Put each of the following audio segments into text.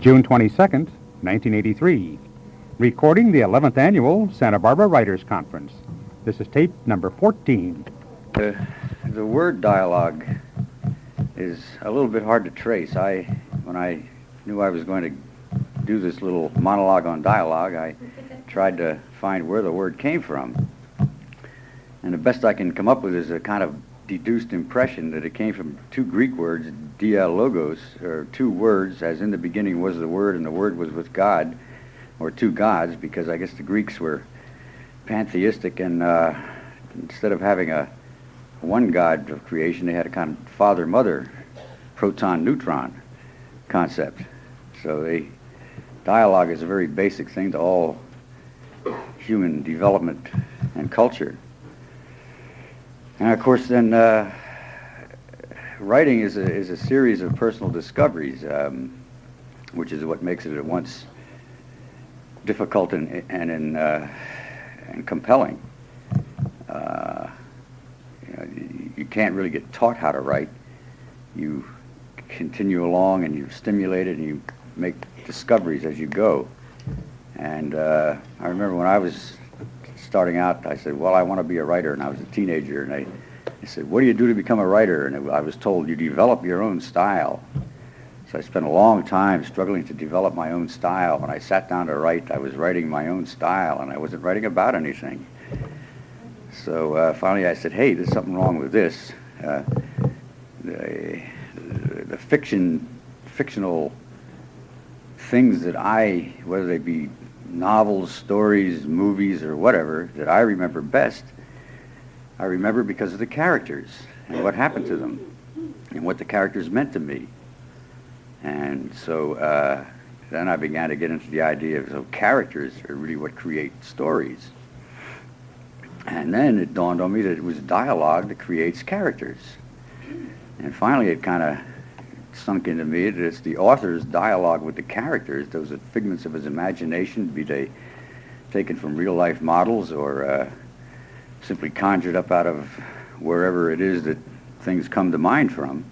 June 22nd, 1983. Recording the 11th annual Santa Barbara Writers Conference. This is tape number 14. The, the word dialogue is a little bit hard to trace. I, when I knew I was going to do this little monologue on dialogue, I tried to find where the word came from. And the best I can come up with is a kind of deduced impression that it came from two Greek words, dia logos, or two words, as in the beginning was the Word, and the Word was with God, or two gods, because I guess the Greeks were pantheistic, and uh, instead of having a one God of creation, they had a kind of father-mother, proton-neutron concept. So they, dialogue is a very basic thing to all human development and culture. And of course, then uh, writing is a, is a series of personal discoveries, um, which is what makes it at once difficult and and, and, uh, and compelling. Uh, you, know, you, you can't really get taught how to write. You continue along and you stimulate it and you make discoveries as you go. And uh, I remember when I was starting out, I said, well, I want to be a writer, and I was a teenager, and I, I said, what do you do to become a writer? And I was told, you develop your own style. So I spent a long time struggling to develop my own style. When I sat down to write, I was writing my own style, and I wasn't writing about anything. So uh, finally I said, hey, there's something wrong with this. Uh, the, the fiction, fictional things that I, whether they be novels, stories, movies, or whatever that I remember best, I remember because of the characters and what happened to them and what the characters meant to me. And so uh, then I began to get into the idea of so characters are really what create stories. And then it dawned on me that it was dialogue that creates characters. And finally it kind of sunk into me. That it's the author's dialogue with the characters, those are figments of his imagination, be they taken from real life models or uh, simply conjured up out of wherever it is that things come to mind from.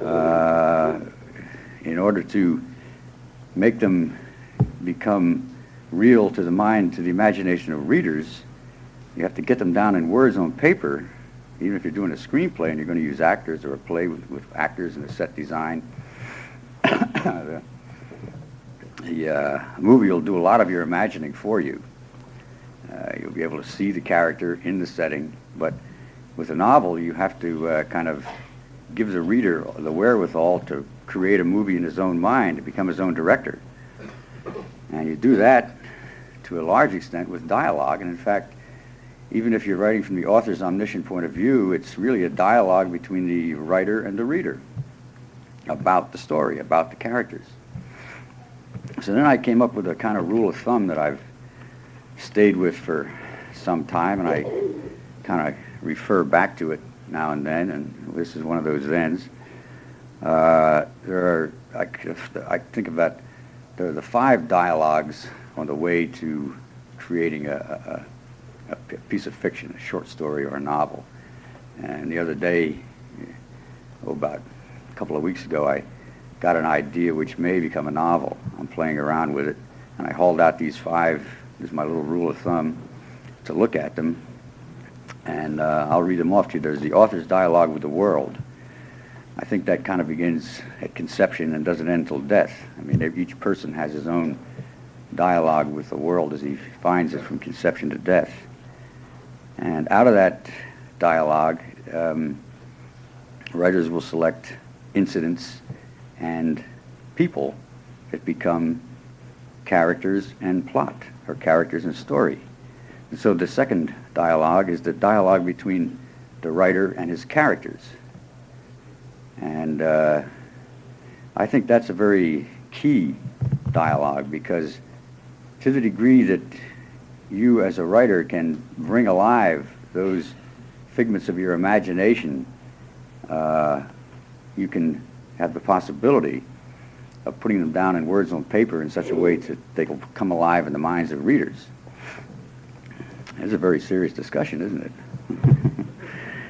Uh, in order to make them become real to the mind, to the imagination of readers, you have to get them down in words on paper even if you're doing a screenplay and you're going to use actors or a play with, with actors and a set design, the, the uh, movie will do a lot of your imagining for you. Uh, you'll be able to see the character in the setting, but with a novel, you have to uh, kind of give the reader the wherewithal to create a movie in his own mind, to become his own director. And you do that to a large extent with dialogue, and in fact, even if you're writing from the author's omniscient point of view, it's really a dialogue between the writer and the reader about the story, about the characters. So then I came up with a kind of rule of thumb that I've stayed with for some time, and I kind of refer back to it now and then, and this is one of those thens. Uh, there are, I, I think about, are the five dialogues on the way to creating a, a a piece of fiction, a short story or a novel. And the other day, oh, about a couple of weeks ago, I got an idea which may become a novel. I'm playing around with it, and I hauled out these five, this is my little rule of thumb, to look at them. And uh, I'll read them off to you. There's the author's dialogue with the world. I think that kind of begins at conception and doesn't end till death. I mean, each person has his own dialogue with the world as he finds it from conception to death. And out of that dialogue, um, writers will select incidents and people that become characters and plot, or characters and story. And so the second dialogue is the dialogue between the writer and his characters. And uh, I think that's a very key dialogue because to the degree that you as a writer can bring alive those figments of your imagination, uh, you can have the possibility of putting them down in words on paper in such a way that they will come alive in the minds of readers. It's a very serious discussion, isn't it?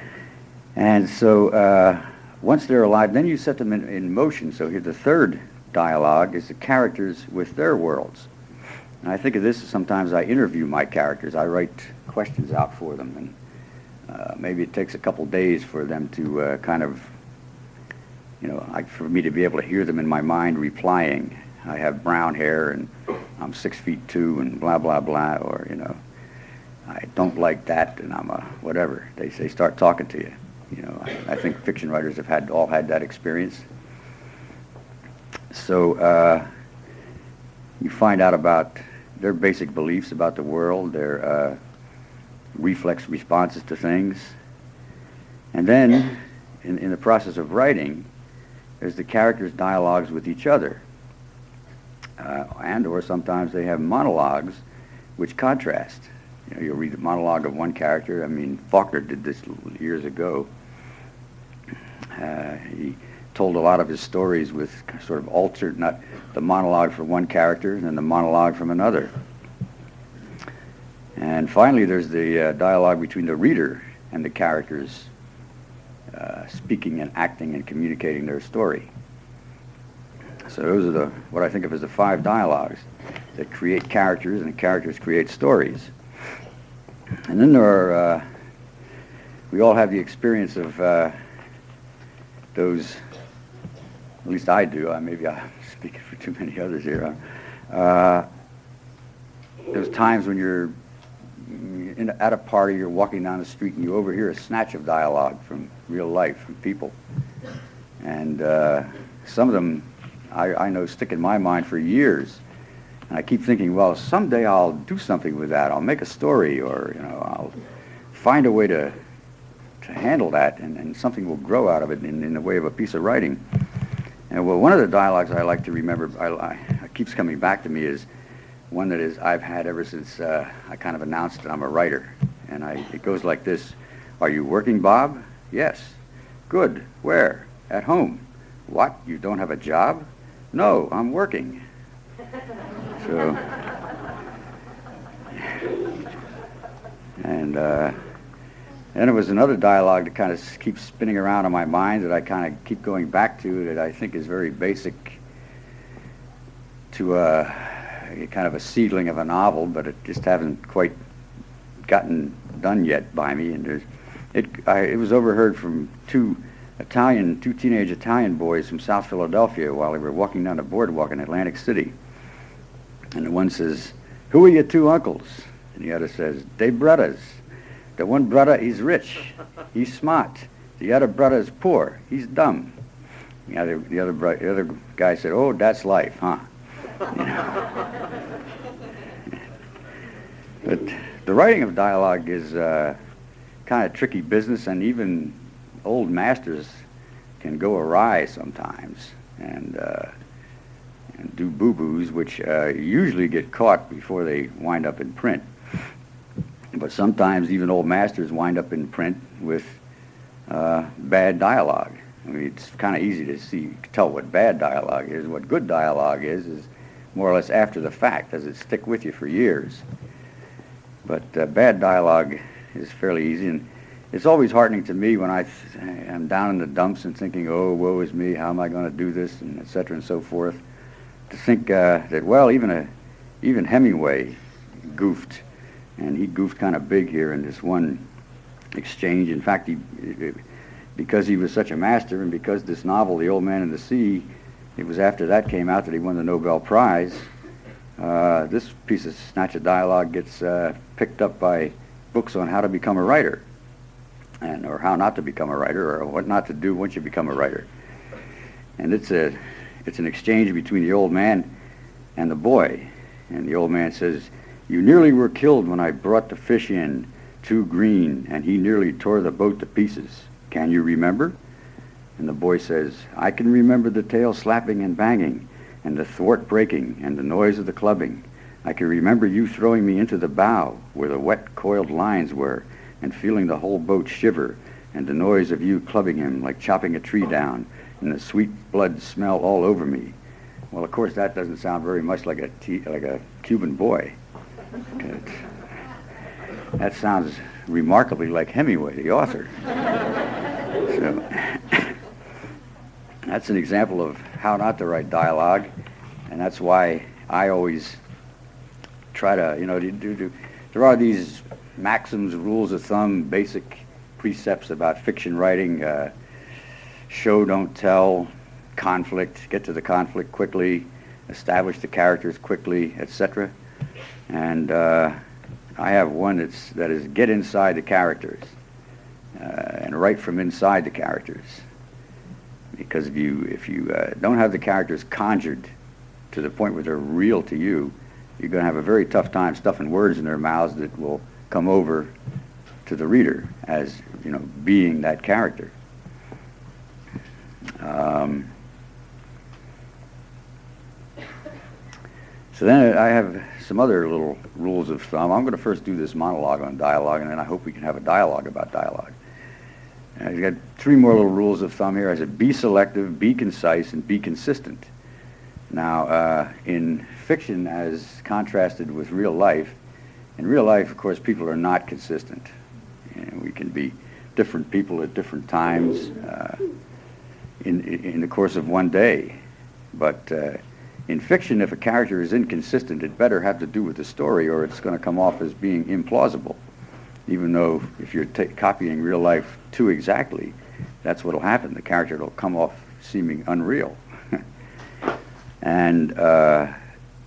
and so uh, once they're alive, then you set them in, in motion. So here the third dialogue is the characters with their worlds. And I think of this sometimes I interview my characters. I write questions out for them, and uh, maybe it takes a couple days for them to uh, kind of, you know, like for me to be able to hear them in my mind replying. I have brown hair and I'm six feet two and blah blah blah, or you know, I don't like that and I'm a whatever. They they start talking to you. You know, I, I think fiction writers have had all had that experience. So uh, you find out about their basic beliefs about the world, their uh, reflex responses to things. And then, in, in the process of writing, there's the characters' dialogues with each other. Uh, and or sometimes they have monologues which contrast. You know, you'll read the monologue of one character. I mean, Faulkner did this years ago. Uh, he told a lot of his stories with sort of altered, not the monologue from one character and then the monologue from another. And finally, there's the uh, dialogue between the reader and the characters uh, speaking and acting and communicating their story. So those are the what I think of as the five dialogues that create characters, and the characters create stories. And then there are uh, we all have the experience of uh, those. At least I do. I maybe I'm speaking for too many others here. Uh, there's times when you're in, at a party, you're walking down the street and you overhear a snatch of dialogue from real life, from people. And uh, some of them I, I know stick in my mind for years. And I keep thinking, well, someday I'll do something with that. I'll make a story or, you know, I'll find a way to, to handle that and, and something will grow out of it in, in the way of a piece of writing. And well, one of the dialogues I like to remember, I, I, keeps coming back to me is, one that is I've had ever since uh, I kind of announced that I'm a writer. And I, it goes like this. Are you working, Bob? Yes. Good. Where? At home. What? You don't have a job? No, I'm working. So, and uh, then it was another dialogue that kind of keeps spinning around in my mind that I kind of keep going back to that I think is very basic to uh, kind of a seedling of a novel, but it just hasn't quite gotten done yet by me. And there's, it, I, it was overheard from two Italian, two teenage Italian boys from South Philadelphia while they were walking down the boardwalk in Atlantic City. And the one says, who are your two uncles? And the other says, they brothers. The one brother, he's rich. He's smart. The other brother is poor. He's dumb. The other, the other, the other guy said, oh, that's life, huh? but the writing of dialogue is uh, kind of tricky business, and even old masters can go awry sometimes and, uh, and do boo-boos, which uh, usually get caught before they wind up in print. But sometimes even old masters wind up in print with uh, bad dialogue. I mean, it's kind of easy to see, tell what bad dialogue is. What good dialogue is is more or less after the fact. Does it stick with you for years? But uh, bad dialogue is fairly easy, and it's always heartening to me when I am down in the dumps and thinking, "Oh, woe is me! How am I going to do this?" and et cetera and so forth. To think uh, that well, even a even Hemingway goofed, and he goofed kind of big here in this one exchange. In fact, he because he was such a master, and because this novel, The Old Man and the Sea, it was after that came out that he won the Nobel Prize. Uh, this piece of snatch of dialogue gets uh, picked up by books on how to become a writer, and or how not to become a writer, or what not to do once you become a writer. And it's a it's an exchange between the old man and the boy. And the old man says, "You nearly were killed when I brought the fish in, too green, and he nearly tore the boat to pieces. Can you remember?" And the boy says, I can remember the tail slapping and banging, and the thwart breaking, and the noise of the clubbing. I can remember you throwing me into the bow, where the wet coiled lines were, and feeling the whole boat shiver, and the noise of you clubbing him like chopping a tree down, and the sweet blood smell all over me. Well, of course, that doesn't sound very much like a, t- like a Cuban boy. That sounds remarkably like Hemingway, the author. so, that's an example of how not to write dialogue, and that's why I always try to, you know, do, do, there are these maxims, rules of thumb, basic precepts about fiction writing, uh, show, don't tell, conflict, get to the conflict quickly, establish the characters quickly, etc. And uh, I have one that's, that is get inside the characters uh, and write from inside the characters. Because if you, if you uh, don't have the characters conjured to the point where they're real to you, you're going to have a very tough time stuffing words in their mouths that will come over to the reader as you know being that character. Um, so then I have some other little rules of thumb. I'm going to first do this monologue on dialogue, and then I hope we can have a dialogue about dialogue. And I've got three more little rules of thumb here. I said be selective, be concise, and be consistent. Now, uh, in fiction, as contrasted with real life, in real life, of course, people are not consistent. We can be different people at different times uh, in, in the course of one day. But uh, in fiction, if a character is inconsistent, it better have to do with the story or it's going to come off as being implausible. Even though if you're t- copying real life too exactly, that's what will happen. The character will come off seeming unreal. and uh,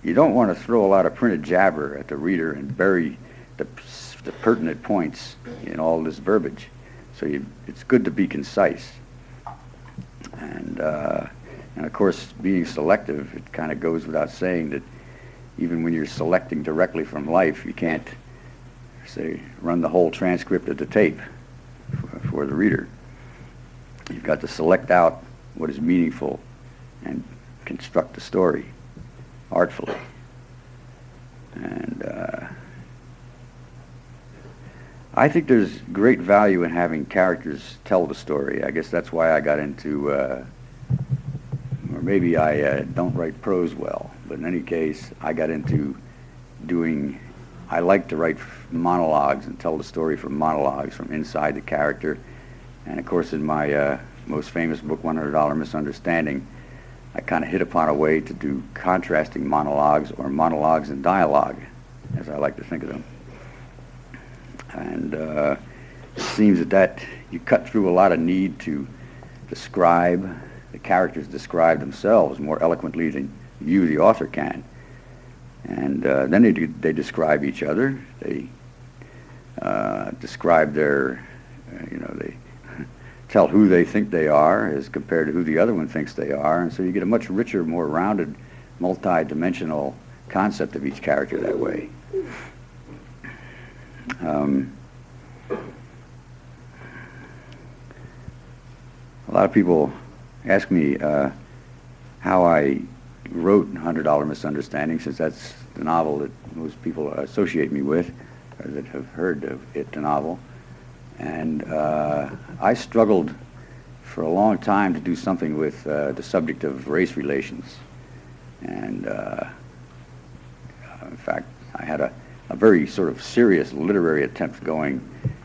you don't want to throw a lot of printed jabber at the reader and bury the, the pertinent points in all this verbiage. So you, it's good to be concise. And, uh, and of course, being selective, it kind of goes without saying that even when you're selecting directly from life, you can't, say, run the whole transcript of the tape for, for the reader. You've got to select out what is meaningful and construct the story artfully. And uh, I think there's great value in having characters tell the story. I guess that's why I got into, uh, or maybe I uh, don't write prose well, but in any case, I got into doing, I like to write monologues and tell the story from monologues from inside the character. And of course, in my uh, most famous book, $100 Misunderstanding, I kind of hit upon a way to do contrasting monologues or monologues and dialogue, as I like to think of them. And uh, it seems that, that you cut through a lot of need to describe, the characters describe themselves more eloquently than you, the author, can. And uh, then they, they describe each other. They uh, describe their, uh, you know, they tell who they think they are as compared to who the other one thinks they are. And so you get a much richer, more rounded, multi-dimensional concept of each character that way. Um, a lot of people ask me uh, how I wrote $100 Misunderstanding, since that's the novel that most people associate me with, or that have heard of it, the novel. And uh, I struggled for a long time to do something with uh, the subject of race relations. And uh, in fact, I had a, a very sort of serious literary attempt going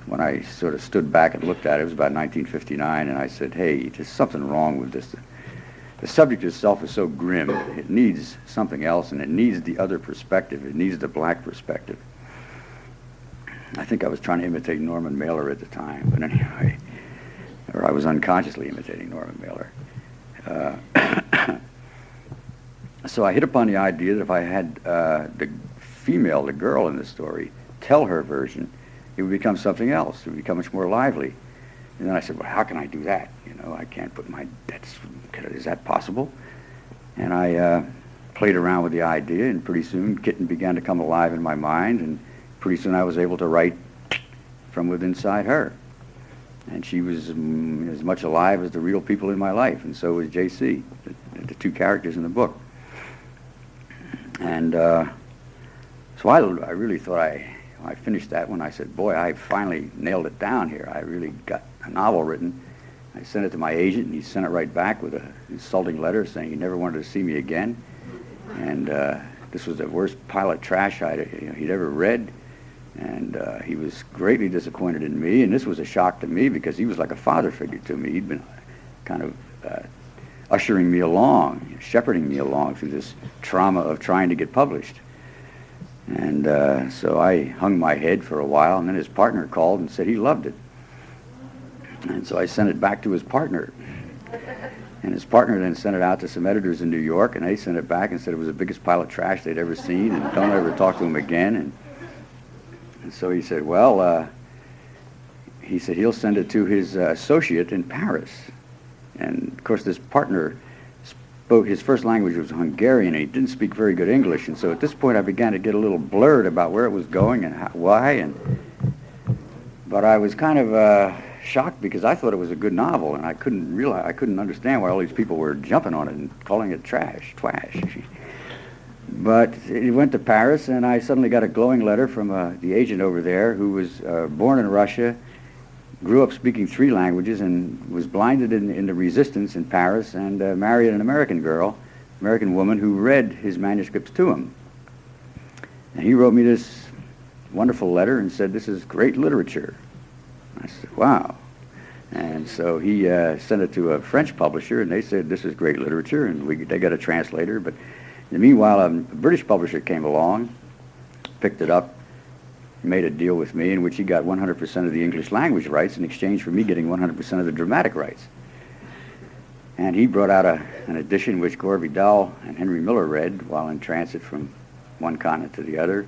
when I sort of stood back and looked at it. It was about 1959, and I said, hey, there's something wrong with this. The subject itself is so grim. It needs something else, and it needs the other perspective. It needs the black perspective. I think I was trying to imitate Norman Mailer at the time, but anyway, or I was unconsciously imitating Norman Mailer. Uh, so I hit upon the idea that if I had uh, the female, the girl in the story, tell her version, it would become something else. It would become much more lively. And then I said, well, how can I do that? You know, I can't put my, that's, is that possible? And I uh, played around with the idea, and pretty soon Kitten began to come alive in my mind, and pretty soon I was able to write from within inside her. And she was um, as much alive as the real people in my life, and so was J.C., the, the two characters in the book. And uh, so I, I really thought I, I finished that when I said, boy, I finally nailed it down here. I really got a novel written. I sent it to my agent, and he sent it right back with an insulting letter saying he never wanted to see me again. And uh, this was the worst pile of trash I'd, you know, he'd ever read. And uh, he was greatly disappointed in me, and this was a shock to me because he was like a father figure to me. He'd been kind of uh, ushering me along, shepherding me along through this trauma of trying to get published. And uh, so I hung my head for a while, and then his partner called and said he loved it. And so I sent it back to his partner. And his partner then sent it out to some editors in New York, and they sent it back and said it was the biggest pile of trash they'd ever seen, and don't ever talk to him again. And, and so he said, well, uh, he said he'll send it to his uh, associate in Paris. And of course, this partner spoke, his first language was Hungarian, and he didn't speak very good English. And so at this point, I began to get a little blurred about where it was going and how, why. And, but I was kind of uh, shocked because I thought it was a good novel, and I couldn't realize, I couldn't understand why all these people were jumping on it and calling it trash, twash. But it went to Paris, and I suddenly got a glowing letter from uh, the agent over there who was uh, born in Russia, grew up speaking three languages, and was blinded in, the resistance in Paris, and uh, married an American girl, American woman, who read his manuscripts to him. And he wrote me this wonderful letter and said, this is great literature. I said, wow. And so he uh, sent it to a French publisher, and they said, this is great literature, and we, they got a translator. But in the meanwhile, a British publisher came along, picked it up, made a deal with me in which he got 100% of the English language rights in exchange for me getting 100% of the dramatic rights. And he brought out a, an edition which Gore Vidal and Henry Miller read while in transit from one continent to the other.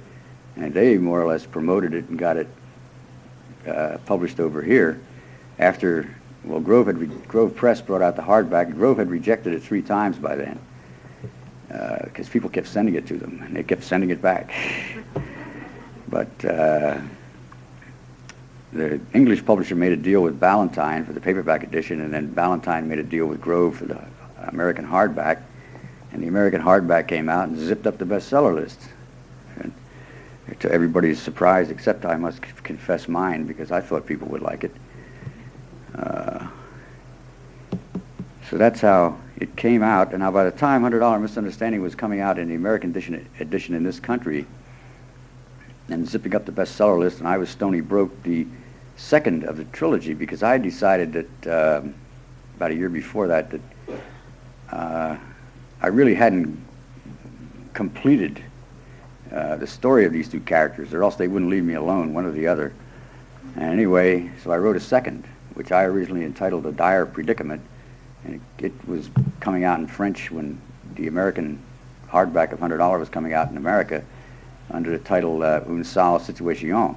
And they more or less promoted it and got it uh, published over here after, well, Grove, had re- Grove Press brought out the hardback. Grove had rejected it three times by then because uh, people kept sending it to them, and they kept sending it back. but uh, the English publisher made a deal with Ballantine for the paperback edition, and then Ballantine made a deal with Grove for the American hardback, and the American hardback came out and zipped up the bestseller list. And to everybody's surprise, except I must confess mine, because I thought people would like it. Uh, so that's how it came out. And now by the time $100 Misunderstanding was coming out in the American edition, edition in this country and zipping up the bestseller list, and I was Stony Broke, the second of the trilogy, because I decided that uh, about a year before that that uh, I really hadn't completed uh, the story of these two characters, or else they wouldn't leave me alone, one or the other. And anyway, so I wrote a second, which I originally entitled A Dire Predicament, and it, it was coming out in French when the American hardback of $100 was coming out in America under the title uh, Une sale situation.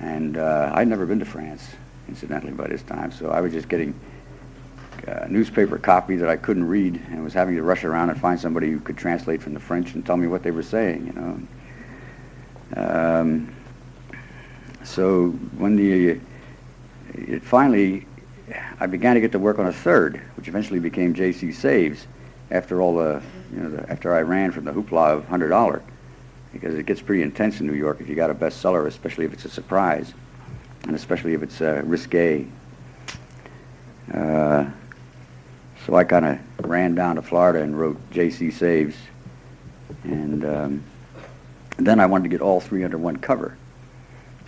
And uh, I'd never been to France, incidentally, by this time, so I was just getting a newspaper copy that I couldn't read and was having to rush around and find somebody who could translate from the French and tell me what they were saying, you know. Um, so when the it finally, I began to get to work on a third, which eventually became J.C. Saves, after all the, you know, the, after I ran from the hoopla of hundred dollar, because it gets pretty intense in New York if you got a bestseller, especially if it's a surprise, and especially if it's uh, risque. Uh, so I kind of ran down to Florida and wrote J.C. Saves, and, um, then I wanted to get all three under one cover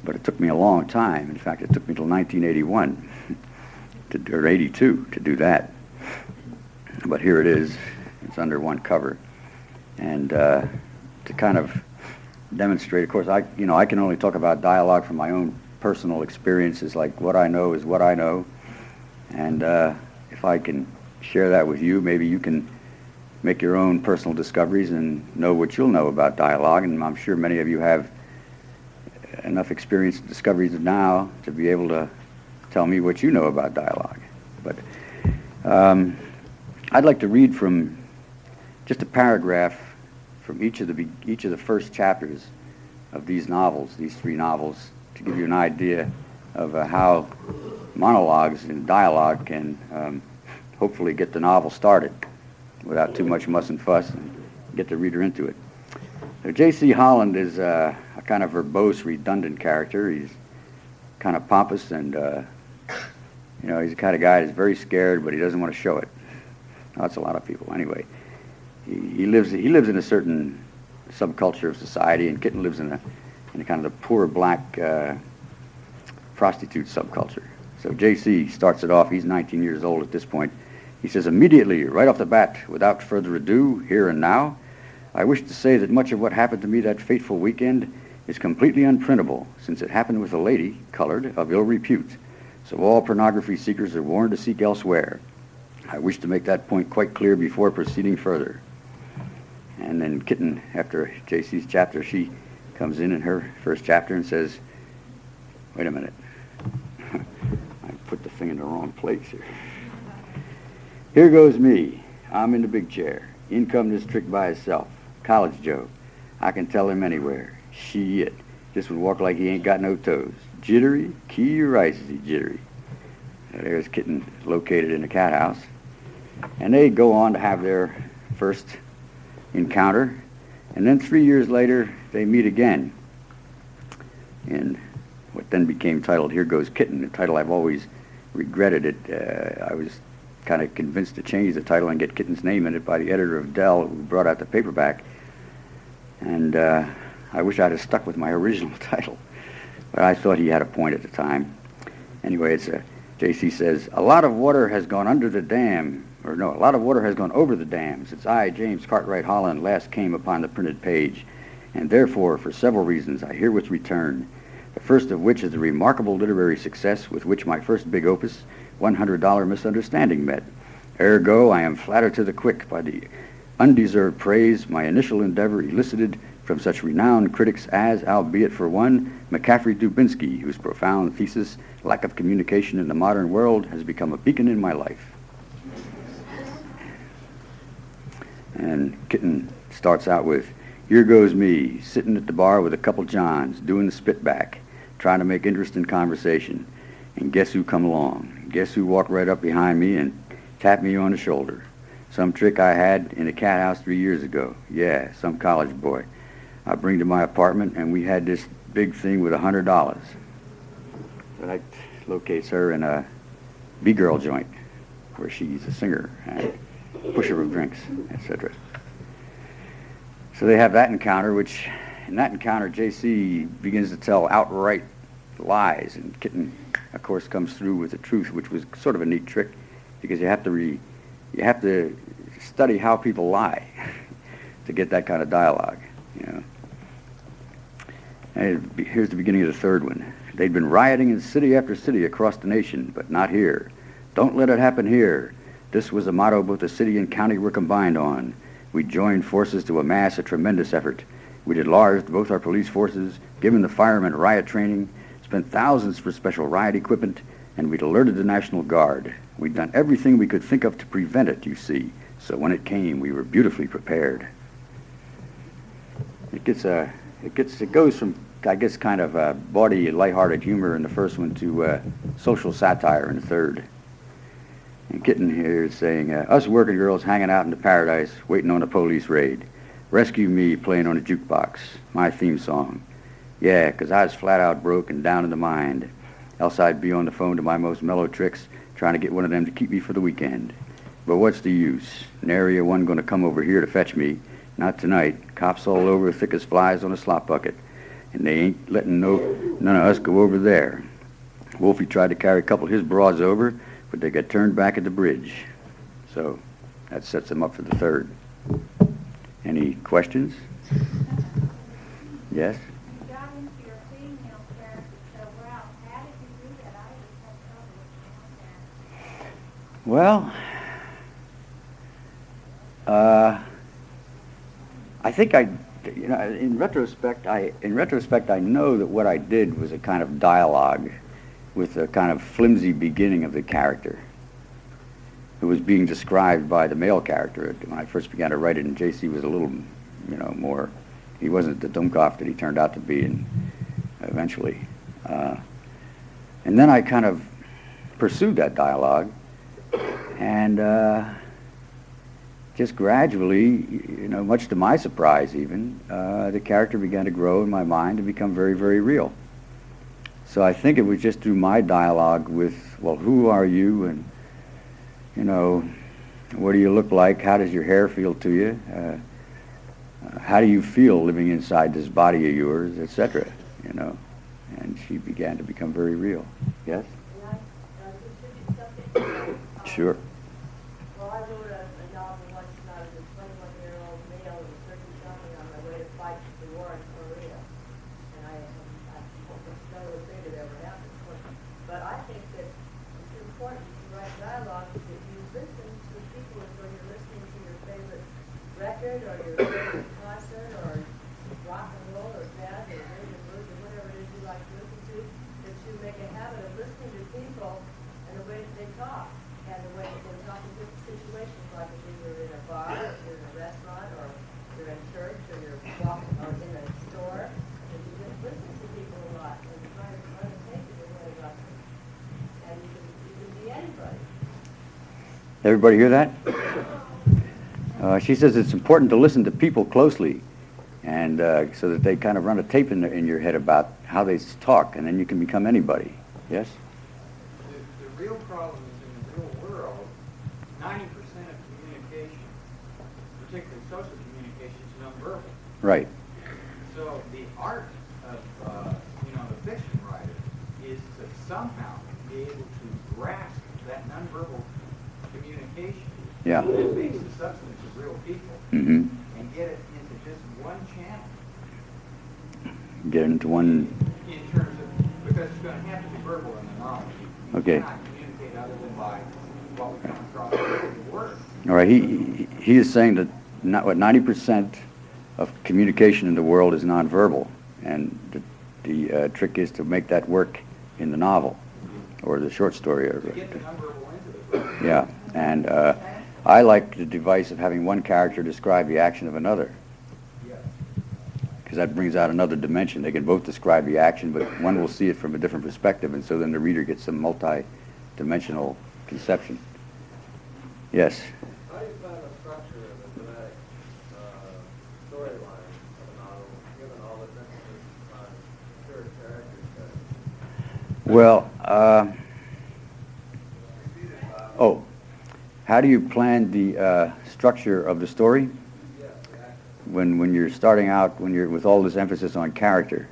but it took me a long time. In fact, it took me till 1981 to, or 82 to do that. But here it is. It's under one cover, and uh, to kind of demonstrate. Of course, I you know I can only talk about dialogue from my own personal experiences. Like what I know is what I know, and uh, if I can share that with you, maybe you can make your own personal discoveries and know what you'll know about dialogue. And I'm sure many of you have enough experience and discoveries now to be able to tell me what you know about dialogue. But um, I'd like to read from just a paragraph from each of the each of the first chapters of these novels, these three novels, to give you an idea of uh, how monologues and dialogue can um, hopefully get the novel started without too much muss and fuss and get the reader into it. J.C. Holland is uh, a kind of verbose, redundant character. He's kind of pompous and, uh, you know, he's the kind of guy that's very scared, but he doesn't want to show it. That's a lot of people. Anyway, he, lives he lives in a certain subculture of society, and Kitten lives in a in a kind of the poor black uh, prostitute subculture. So J.C. starts it off. He's 19 years old at this point. He says, immediately, right off the bat, without further ado, here and now, I wish to say that much of what happened to me that fateful weekend is completely unprintable, since it happened with a lady, colored, of ill repute. So all pornography seekers are warned to seek elsewhere. I wish to make that point quite clear before proceeding further. And then Kitten, after J.C.'s chapter, she comes in in her first chapter and says, wait a minute. I put the thing in the wrong place here. Here goes me. I'm in the big chair. In come this trick by himself. College Joe. I can tell him anywhere. Shit. Just would walk like he ain't got no toes. Jittery? Key rice is he jittery. There's Kitten located in the cat house. And they go on to have their first encounter. And then three years later, they meet again in what then became titled Here Goes Kitten, a title I've always regretted it. Uh, I was kind of convinced to change the title and get Kitten's name in it by the editor of Dell, who brought out the paperback. And uh, I wish I'd have stuck with my original title, but I thought he had a point at the time. Anyway, it's a, J.C. says, a lot of water has gone under the dam, or no, a lot of water has gone over the dam since I, James Cartwright Holland, last came upon the printed page, and therefore, for several reasons, I herewith return. The first of which is the remarkable literary success with which my first big opus, $100 Misunderstanding met. Ergo, I am flattered to the quick by the undeserved praise my initial endeavor elicited from such renowned critics as, albeit for one, McCaffrey Dubinsky, whose profound thesis, Lack of Communication in the Modern World, has become a beacon in my life. And Kitten starts out with, Here goes me, sitting at the bar with a couple Johns, doing the spitback, trying to make interest in conversation. And guess who come along? Guess who walked right up behind me and tapped me on the shoulder? Some trick I had in a cat house three years ago. Yeah, some college boy. I bring to my apartment, and we had this big thing with a hundred dollars. That locates her in a B-girl joint, where she's a singer and pusher of drinks, etc. So they have that encounter, which in that encounter, J.C. begins to tell outright lies, and Kitten, of course, comes through with the truth, which was sort of a neat trick, because you have to re, you have to study how people lie to get that kind of dialogue. You know. And here's the beginning of the third one. They'd been rioting in city after city across the nation, but not here. Don't let it happen here. This was a motto both the city and county were combined on. We joined forces to amass a tremendous effort. We'd enlarged both our police forces, given the firemen riot training, spent thousands for special riot equipment, and we'd alerted the National Guard. We'd done everything we could think of to prevent it, you see. So when it came, we were beautifully prepared. It gets a, it gets, it goes from, I guess, kind of a bawdy, lighthearted humor in the first one to uh, social satire in the third. And Kitten here is saying, uh, us working girls hanging out in the paradise, waiting on a police raid. Rescue me playing on a jukebox, my theme song. Yeah, 'cause I was flat out broke and down in the mind. Else I'd be on the phone to my most mellow tricks, trying to get one of them to keep me for the weekend. But what's the use? Nary a one going to come over here to fetch me. Not tonight. Cops all over, thick as flies on a slop bucket. And they ain't letting no none of us go over there. Wolfie tried to carry a couple of his broads over, but they got turned back at the bridge. So that sets them up for the third. Any questions? Yes? Well, uh, I think I, you know, in retrospect, I, in retrospect, I know that what I did was a kind of dialogue with a kind of flimsy beginning of the character. It was being described by the male character when I first began to write it, and J.C. was a little, you know, more. He wasn't the Dummkopf that he turned out to be, and eventually. Uh, and then I kind of pursued that dialogue, and uh, just gradually, you know, much to my surprise even, uh, the character began to grow in my mind and become very, very real. So I think it was just through my dialogue with, well, who are you, and you know, what do you look like? How does your hair feel to you? Uh, how do you feel living inside this body of yours, etc. You know, and she began to become very real. Yes. And I, contribute something. Sure. meal and turkey shopping on my way to fight the war in Korea. And I, I hope it's none of those things that ever happened. But I think that it's important to write dialogue that you listen to people as though you're listening to your favorite record or your favorite concert or rock and roll or jazz or rhythm and blues or whatever it is you like to listen to, that you make a habit of listening to people and the way that they talk and the way that they talk in different situations, like if you're in a bar, if you're in a restaurant, or you're in church, or you're walking, or in a store, and you just listen to people a lot and try to, try to take it away about them. And you can, you can be anybody. Everybody hear that? Uh, she says it's important to listen to people closely, and uh, so that they kind of run a tape in, the, in your head about how they talk, and then you can become anybody. Yes. The, the real problem is in the real world, ninety percent of communication, particularly social communication, is nonverbal. Right. So the art of, uh, you know, the fiction writer is to somehow be able to grasp that nonverbal communication. Yeah. That makes the substance of real people Mm-hmm. and get it into just one channel Get into one. in terms of, because it's going to have to be verbal in the novel. You Okay. cannot communicate other than by what we come across in the. All right. He he- is saying that not what ninety percent of communication in the world is nonverbal, and the, the uh, trick is to make that work in the novel or the short story. Or, To get the nonverbal into the. Yeah, and uh, I like the device of having one character describe the action of another, because that brings out another dimension. They can both describe the action, but one will see it from a different perspective, and so then the reader gets some multi-dimensional conception. Yes. How do you plan the structure of the dramatic uh, storyline of a novel, given all the emphasis on pure character study? Well, uh, oh, how do you plan the uh, structure of the story when when you're starting out when you're with all this emphasis on character?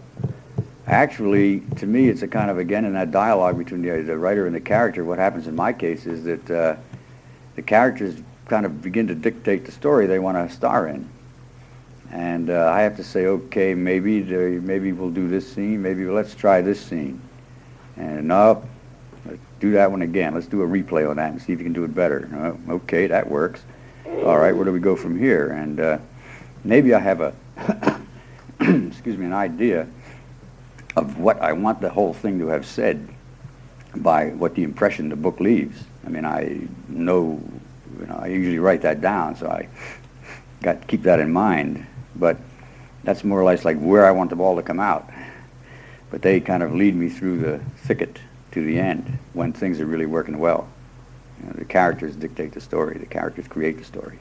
Actually, to me, it's a kind of again in that dialogue between the, the writer and the character. What happens in my case is that uh, the characters kind of begin to dictate the story they want to star in, and uh, I have to say, okay, maybe the, maybe we'll do this scene. Maybe let's try this scene, and no, do that one again. Let's do a replay on that and see if you can do it better. Oh, okay, that works. All right, where do we go from here? And uh, maybe I have a excuse me an idea of what I want the whole thing to have said by what the impression the book leaves. I mean, I know, you know, I usually write that down, so I got to keep that in mind. But that's more or less like where I want the ball to come out. But they kind of lead me through the thicket to the end when things are really working well. You know, the characters dictate the story. The characters create the story.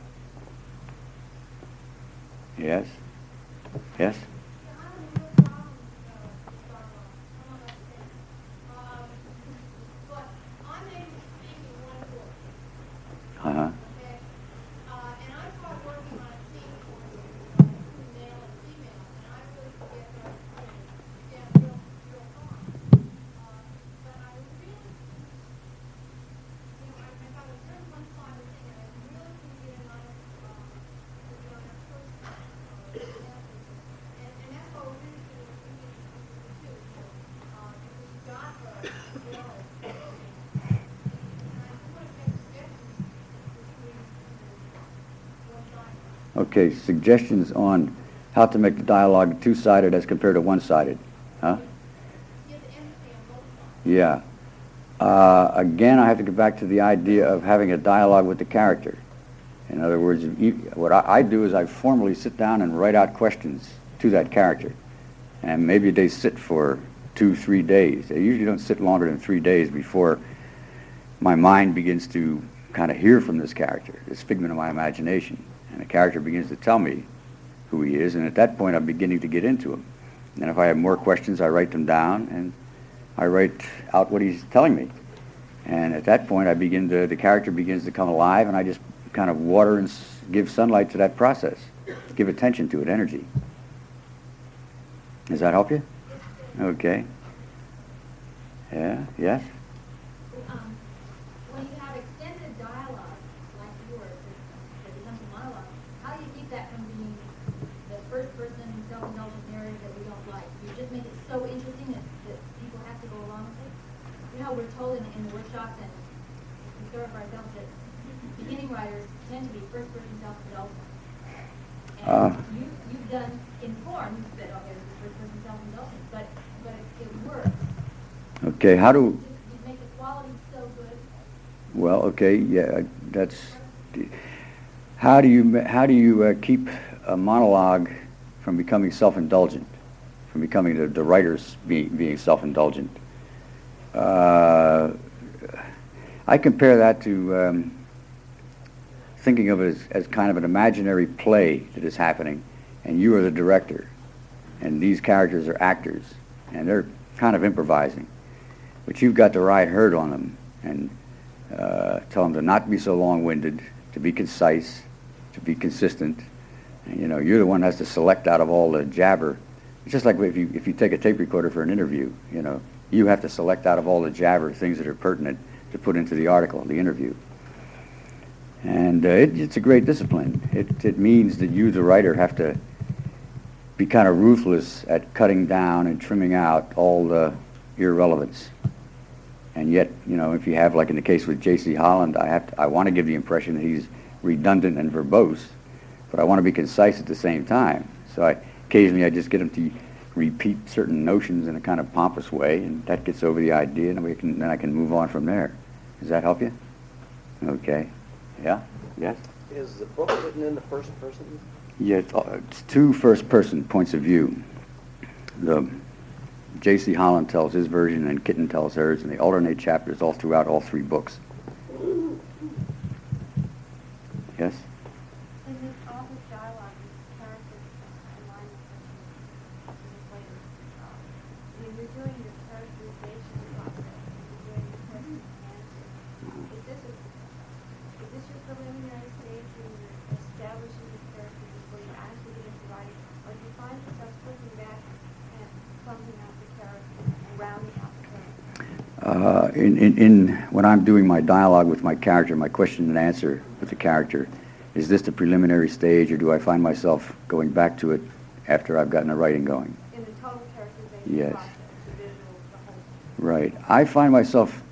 Yes? Yes? But I'm able to speak in one voice, Uh-huh. okay? Uh, and I start working on a scene for you, male and female, and I really get to understand real, real fine. Uh, but I really, you know, I, if I was doing one side of the thing, and I really can get in on, um, you know, that first, uh, and, and that's what we're really doing, we need to do too, so, uh, because you got the, you know, and I just want to make suggestions between one side. Okay, suggestions on how to make the dialogue two-sided as compared to one-sided. Huh? You have to understand both sides. Yeah. Uh, again, I have to go back to the idea of having a dialogue with the character. In other words, you, what I, I do is I formally sit down and write out questions to that character. And maybe they sit for two, three days. They usually don't sit longer than three days before my mind begins to kind of hear from this character, this figment of my imagination. And the character begins to tell me who he is, and at that point I'm beginning to get into him. And if I have more questions, I write them down, and I write out what he's telling me. And at that point, I begin to, the character begins to come alive, and I just kind of water and give sunlight to that process, give attention to it, energy. Does that help you? Okay. Yeah, yes? Um, when you have extended dialogue like yours, that that becomes a monologue, how do you keep that from often, in Thoroughfare ourselves, that beginning writers tend to be first-person self-indulgent. Uh. You, you've done informed okay, this is self-indulgent, but, but it, works. Okay, how do, You, you make the quality so good. well, okay, yeah, that's, how do you, how do you uh, keep a monologue from becoming self-indulgent, from becoming the, the writers being, being self-indulgent? Uh, I compare that to um, thinking of it as, as kind of an imaginary play that is happening, and you are the director, and these characters are actors, and they're kind of improvising. But you've got to ride herd on them and uh, tell them to not be so long-winded, to be concise, to be consistent. And, you know, you're the one that has to select out of all the jabber. It's just like if you, if you take a tape recorder for an interview, you know, you have to select out of all the jabber things that are pertinent to put into the article, the interview. And uh, it, it's a great discipline. It, it means that you, the writer, have to be kind of ruthless at cutting down and trimming out all the irrelevance. And yet, you know, if you have, like in the case with J.C. Holland, I have to, I want to give the impression that he's redundant and verbose, but I want to be concise at the same time. So I, occasionally I just get him to repeat certain notions in a kind of pompous way, and that gets over the idea, and we can, then I can move on from there. Does that help you? Okay. Yeah? Yes? Is the book written in the first person? Yeah, it's, uh, it's two first-person points of view. The J.C. Holland tells his version, and Kitten tells hers, and they alternate chapters all throughout all three books. Yes? And then all the dialogue and characters and line later. When you're doing your characterization process, you're doing your question and answer. Is this a, is this your preliminary stage when you're establishing the character before you actually get into writing? Or do you find yourself looking back and plumbing out the character and rounding out the character? Uh, in, in, when I'm doing my dialogue with my character, my question and answer with the character, is this the preliminary stage, or do I find myself going back to it after I've gotten the writing going? In the total characterization Yes. process, the visuals, the whole. Right. I find myself,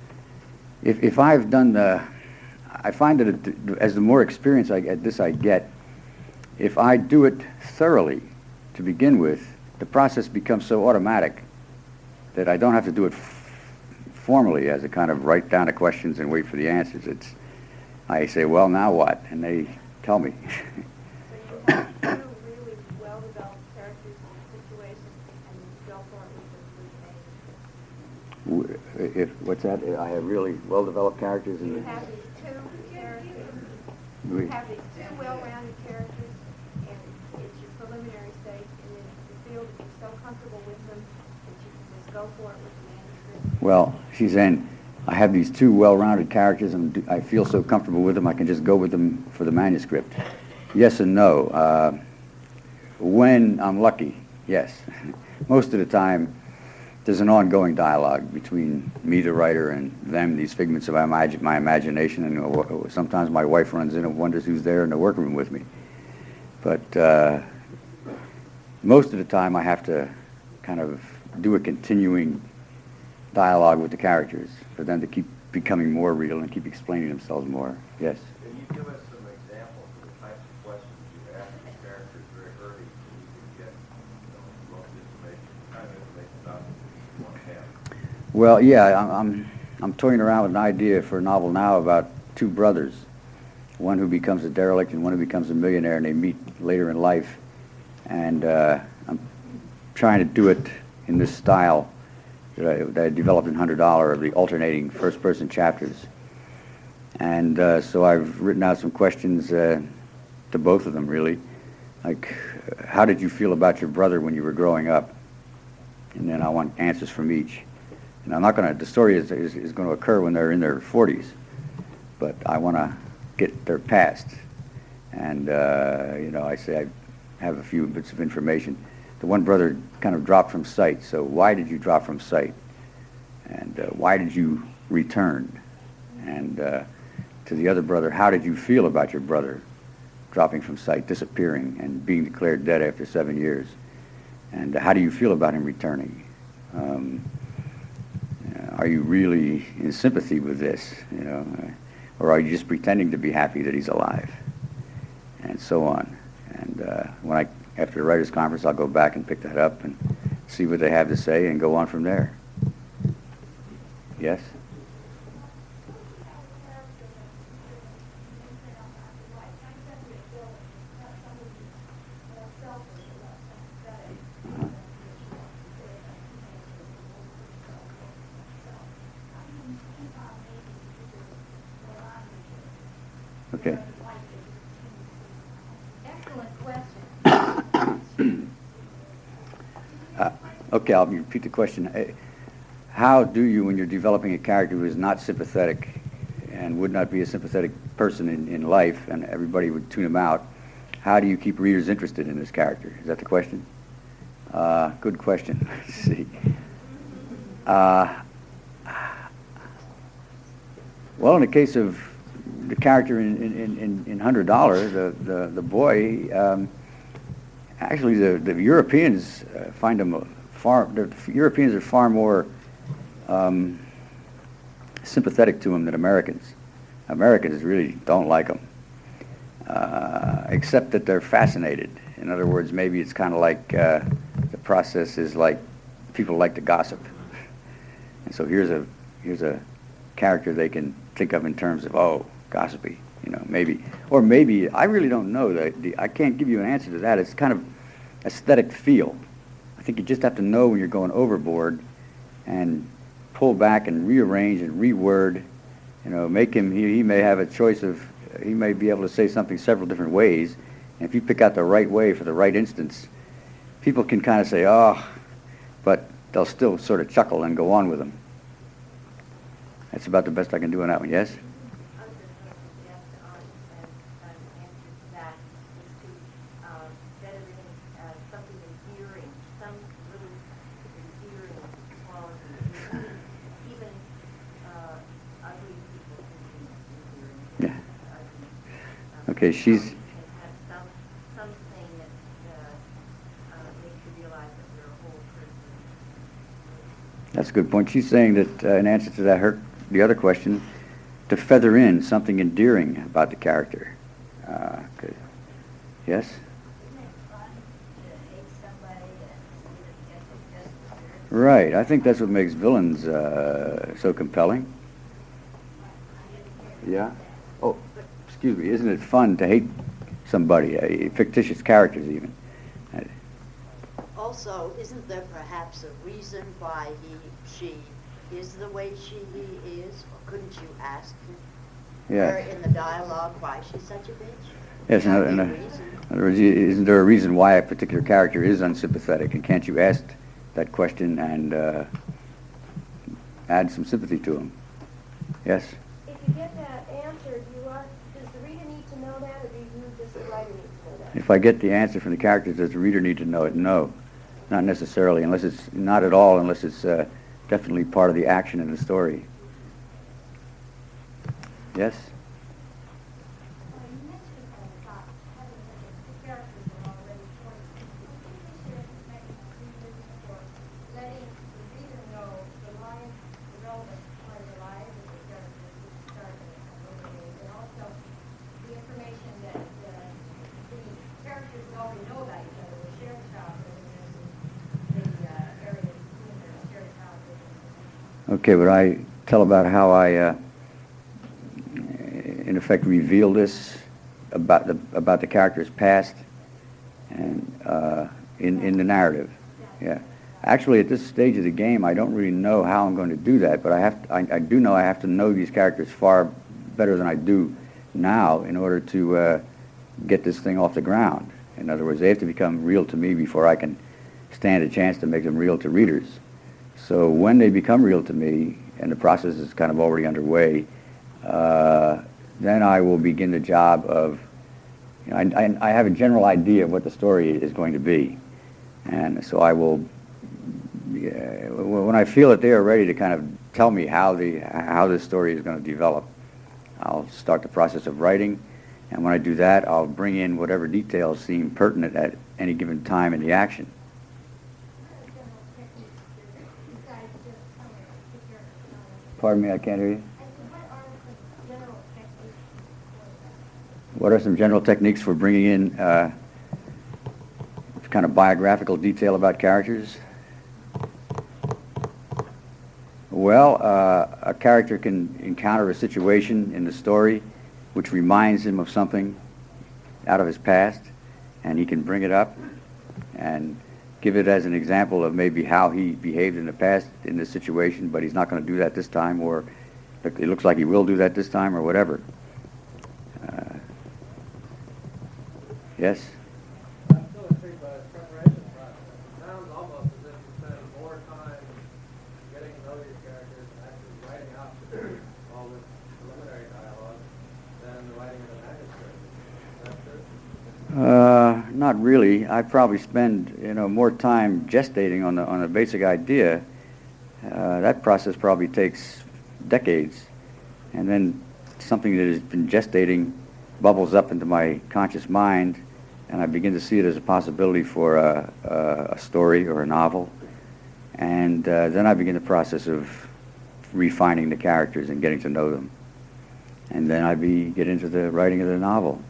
if, if I've done the, I find that it, as the more experience I get, this I get, if I do it thoroughly to begin with, the process becomes so automatic that I don't have to do it formally as a kind of write down the questions and wait for the answers. It's, I say, well, now what? And they tell me. So you have two really well-developed characters and situations, and you go for it with the, with the manuscript. W- if, what's that? I have really well-developed characters You and have these two characters, We- you have these two well-rounded characters, and it's your preliminary stage, and then you feel that you're so comfortable with them that you can just go for it with the manuscript. Well, she's saying, I have these two well-rounded characters, and I feel so comfortable with them, I can just go with them for the manuscript. Yes and no. Uh, when I'm lucky, yes. Most of the time, there's an ongoing dialogue between me, the writer, and them, these figments of my, my imagination, and uh, sometimes my wife runs in and wonders who's there in the workroom with me. But uh, most of the time, I have to kind of do a continuing dialogue with the characters for them to keep becoming more real and keep explaining themselves more. Yes. Can you give us some examples of the types of questions you ask these characters very early so you can get, you know, most information, kind of information about you want to have? Well, yeah, I'm, I'm, I'm toying around with an idea for a novel now about two brothers, one who becomes a derelict and one who becomes a millionaire, and they meet later in life. And uh, I'm trying to do it in this style that I, developed in Hundred Dollar of the alternating first-person chapters. And uh, so I've written out some questions uh, to both of them, really. Like, how did you feel about your brother when you were growing up? And then I want answers from each. And I'm not going to, the story is, is, is going to occur when they're in their 40s, but I want to get their past. And, uh, you know, I say I have a few bits of information. The one brother kind of dropped from sight, so why did you drop from sight? And uh, why did you return? And uh, to the other brother, how did you feel about your brother dropping from sight, disappearing, and being declared dead after seven years? And how do you feel about him returning? Um, uh, are you really in sympathy with this, you know, uh, or are you just pretending to be happy that he's alive, and so on. And uh, when I, after the writers' conference, I'll go back and pick that up and see what they have to say and go on from there. Yes. Okay. Excellent question. Uh, okay, I'll repeat the question. Uh, How do you, when you're developing a character who is not sympathetic and would not be a sympathetic person in, in life, and everybody would tune him out, how do you keep readers interested in this character? Is that the question? Uh, good question. Let's see. Uh, well, in the case of the character in, in, in, in Hundred Dollar, the, the, the boy, um, actually the, the Europeans uh, find him far, the Europeans are far more um, sympathetic to him than Americans. Americans really don't like him, uh, except that they're fascinated. In other words, maybe it's kind of like uh, the process is like people like to gossip. And so here's a here's a character they can think of in terms of oh gossipy, you know maybe or maybe I really don't know that I can't give you an answer to that. It's kind of aesthetic feel. I think you just have to know when you're going overboard and pull back and rearrange and reword. You know, make him. He, he may have a choice of. He may be able to say something several different ways. And if you pick out the right way for the right instance, people can kind of say, "Oh," but they'll still sort of chuckle and go on with them. That's about the best I can do on that one. Yes. I was just going to suggest on an, an answer to that is to uh, better in uh, something endearing, some little endearing quality. Even, even uh, ugly people can be endearing. Yeah. Ugly, um, Okay, she's- Can have some, something that uh, uh, makes you realize that you're a whole person. That's a good point. She's saying that uh, in answer to that, her the other question, to feather in something endearing about the character. Uh. Yes. Isn't it fun to hate somebody and see them get the best of Right. I think that's what makes villains uh, so compelling. Yeah. Excuse me. Isn't it fun to hate somebody, uh, fictitious characters even? Also, isn't there perhaps a reason why he, she is the way she he is? Or couldn't you ask her Yes. in the dialogue why she's such a bitch? Yes. In Would other, that in be a other- reason? in other words, isn't there a reason why a particular character is unsympathetic, and can't you ask that question and uh, add some sympathy to him? Yes. If you get that answer, do you want, does the reader need to know that, or do you, just the writer need to know that? If I get the answer from the characters, does the reader need to know it? No, not necessarily, unless it's not at all, unless it's uh, definitely part of the action in the story. Yes. Uh, you mentioned about having the characters are already choices. Would you consider making a reason or letting the reader know the line, the relevant part of the lives of the characters who start and overlays, and also the information that uh, the characters already know about each other, the shared childhood, and the uh, areas between their shared childhood and Okay, but I tell about how I, uh, in effect, reveal this about the about the character's past and uh, in in the narrative. Yeah. Actually, at this stage of the game, I don't really know how I'm going to do that, but I have I, I do know I have to know these characters far better than I do now in order to uh, get this thing off the ground. In other words, they have to become real to me before I can stand a chance to make them real to readers. So when they become real to me, and the process is kind of already underway, uh, then I will begin the job of, you know, I, I, I have a general idea of what the story is going to be. And so I will, yeah, when I feel that they are ready to kind of tell me how the, how this story is going to develop, I'll start the process of writing. And when I do that, I'll bring in whatever details seem pertinent at any given time in the action. What are general techniques besides just telling the character Pardon me, I can't hear you. What are some general techniques for bringing in uh, kind of biographical detail about characters? Well, uh, a character can encounter a situation in the story which reminds him of something out of his past, and he can bring it up and give it as an example of maybe how he behaved in the past in this situation, but he's not going to do that this time, or it looks like he will do that this time, or whatever. Uh, yes? I'm still intrigued by the preparation process. It sounds almost as if you spend more time getting to know your characters and actually writing out all this preliminary dialogue than the writing of the manuscript. Is that true? Uh, not really. I probably spend you know more time gestating on the on a basic idea. Uh, that process probably takes decades, and then something that has been gestating bubbles up into my conscious mind, and I begin to see it as a possibility for a, a, a story or a novel, and uh, then I begin the process of refining the characters and getting to know them, and then I be get into the writing of the novel.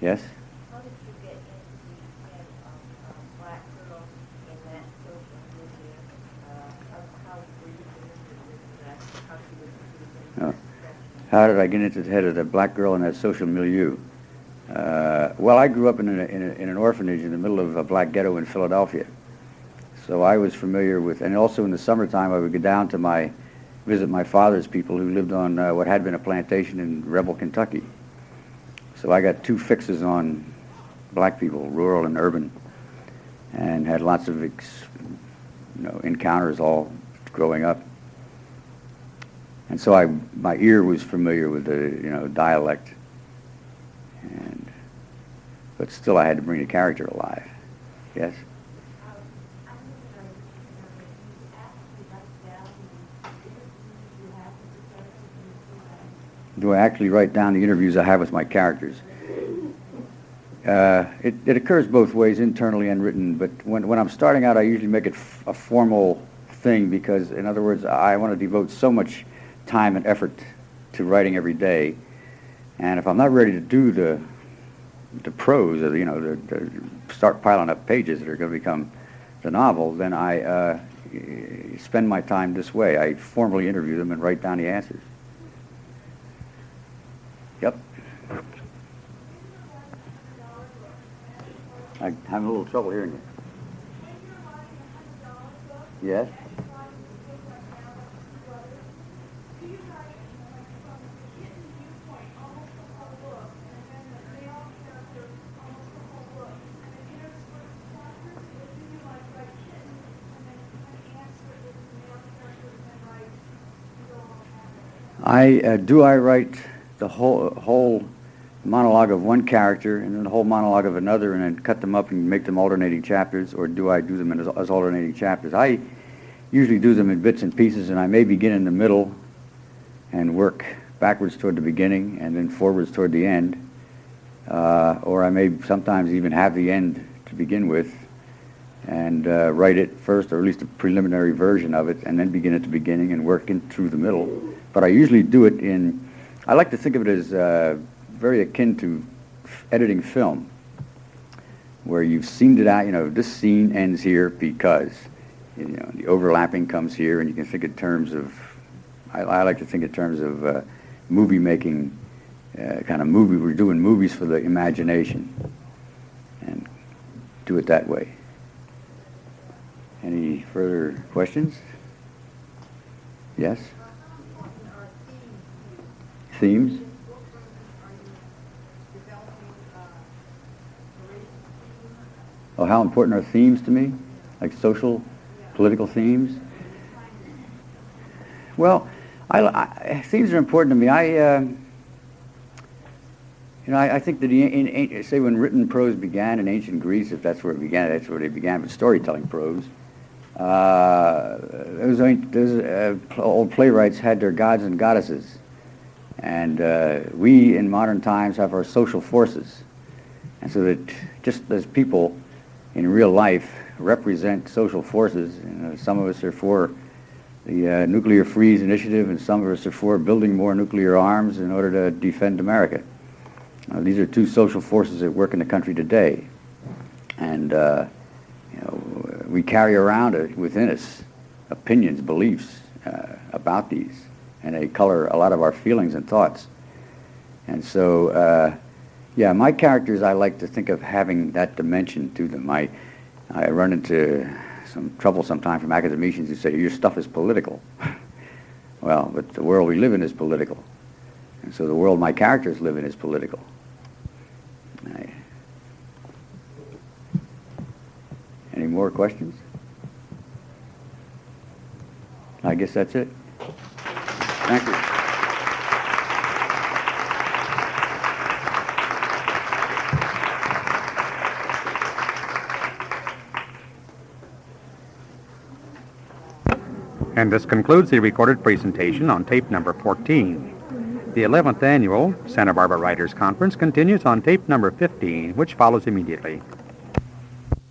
Yes. How did you get into the head of um, Black Girl in that social milieu? Uh, how, how were you connected with that? How she was using Oh. that expression? How did I get into the head of the black girl in that social milieu? Uh, well, I grew up in, a, in, a, in an orphanage in the middle of a black ghetto in Philadelphia. So I was familiar with, and also in the summertime, I would go down to my, visit my father's people who lived on uh, what had been a plantation in Rebel, Kentucky. So I got two fixes on black people, rural and urban, and had lots of ex, you know, encounters all growing up. And so I, my ear was familiar with the, you know, dialect. And, but still I had to bring the character alive. Yes? Do I actually write down the interviews I have with my characters? Uh, it, it occurs both ways, internally and written, but when, when I'm starting out, I usually make it f- a formal thing because, in other words, I want to devote so much time and effort to writing every day. And if I'm not ready to do the, the prose, or, you know, the start piling up pages that are going to become the novel, then I uh, spend my time this way. I formally interview them and write down the answers. Yep. I'm having a little trouble hearing you. Yes? I uh, do I write the whole whole monologue of one character and then the whole monologue of another and then cut them up and make them alternating chapters or do I do them as, as alternating chapters? I usually do them in bits and pieces and I may begin in the middle and work backwards toward the beginning and then forwards toward the end. Uh, or I may sometimes even have the end to begin with and uh, write it first, or at least a preliminary version of it, and then begin at the beginning and work in through the middle. But I usually do it in, I like to think of it as uh, very akin to f- editing film, where you've seen it out, you know, this scene ends here because, you know, the overlapping comes here, and you can think in terms of, I, I like to think in terms of uh, movie making, uh, kind of movie, we're doing movies for the imagination, and do it that way. Any further questions? Yes? Themes? Oh, how important are themes to me? Like social, political themes? Well, I, I, themes are important to me. I, uh, you know, I, I think that in, in, say when written prose began in ancient Greece, if that's where it began, that's where they began with storytelling prose. Uh, those, those uh, old playwrights had their gods and goddesses, and uh, we in modern times have our social forces, and so that just as people in real life represent social forces, you know, some of us are for the uh, nuclear freeze initiative, and some of us are for building more nuclear arms in order to defend America. Uh, these are two social forces that work in the country today, and uh, you know we carry around it within us opinions, beliefs uh, about these, and they color a lot of our feelings and thoughts. And so, uh, yeah, my characters I like to think of having that dimension to them. I I run into some trouble sometimes from academicians who say your stuff is political. well, but the world we live in is political, and so the world my characters live in is political. I, any more questions? I guess that's it. Thank you. And this concludes the recorded presentation on tape number 14. The 11th annual Santa Barbara Writers Conference continues on tape number 15, which follows immediately.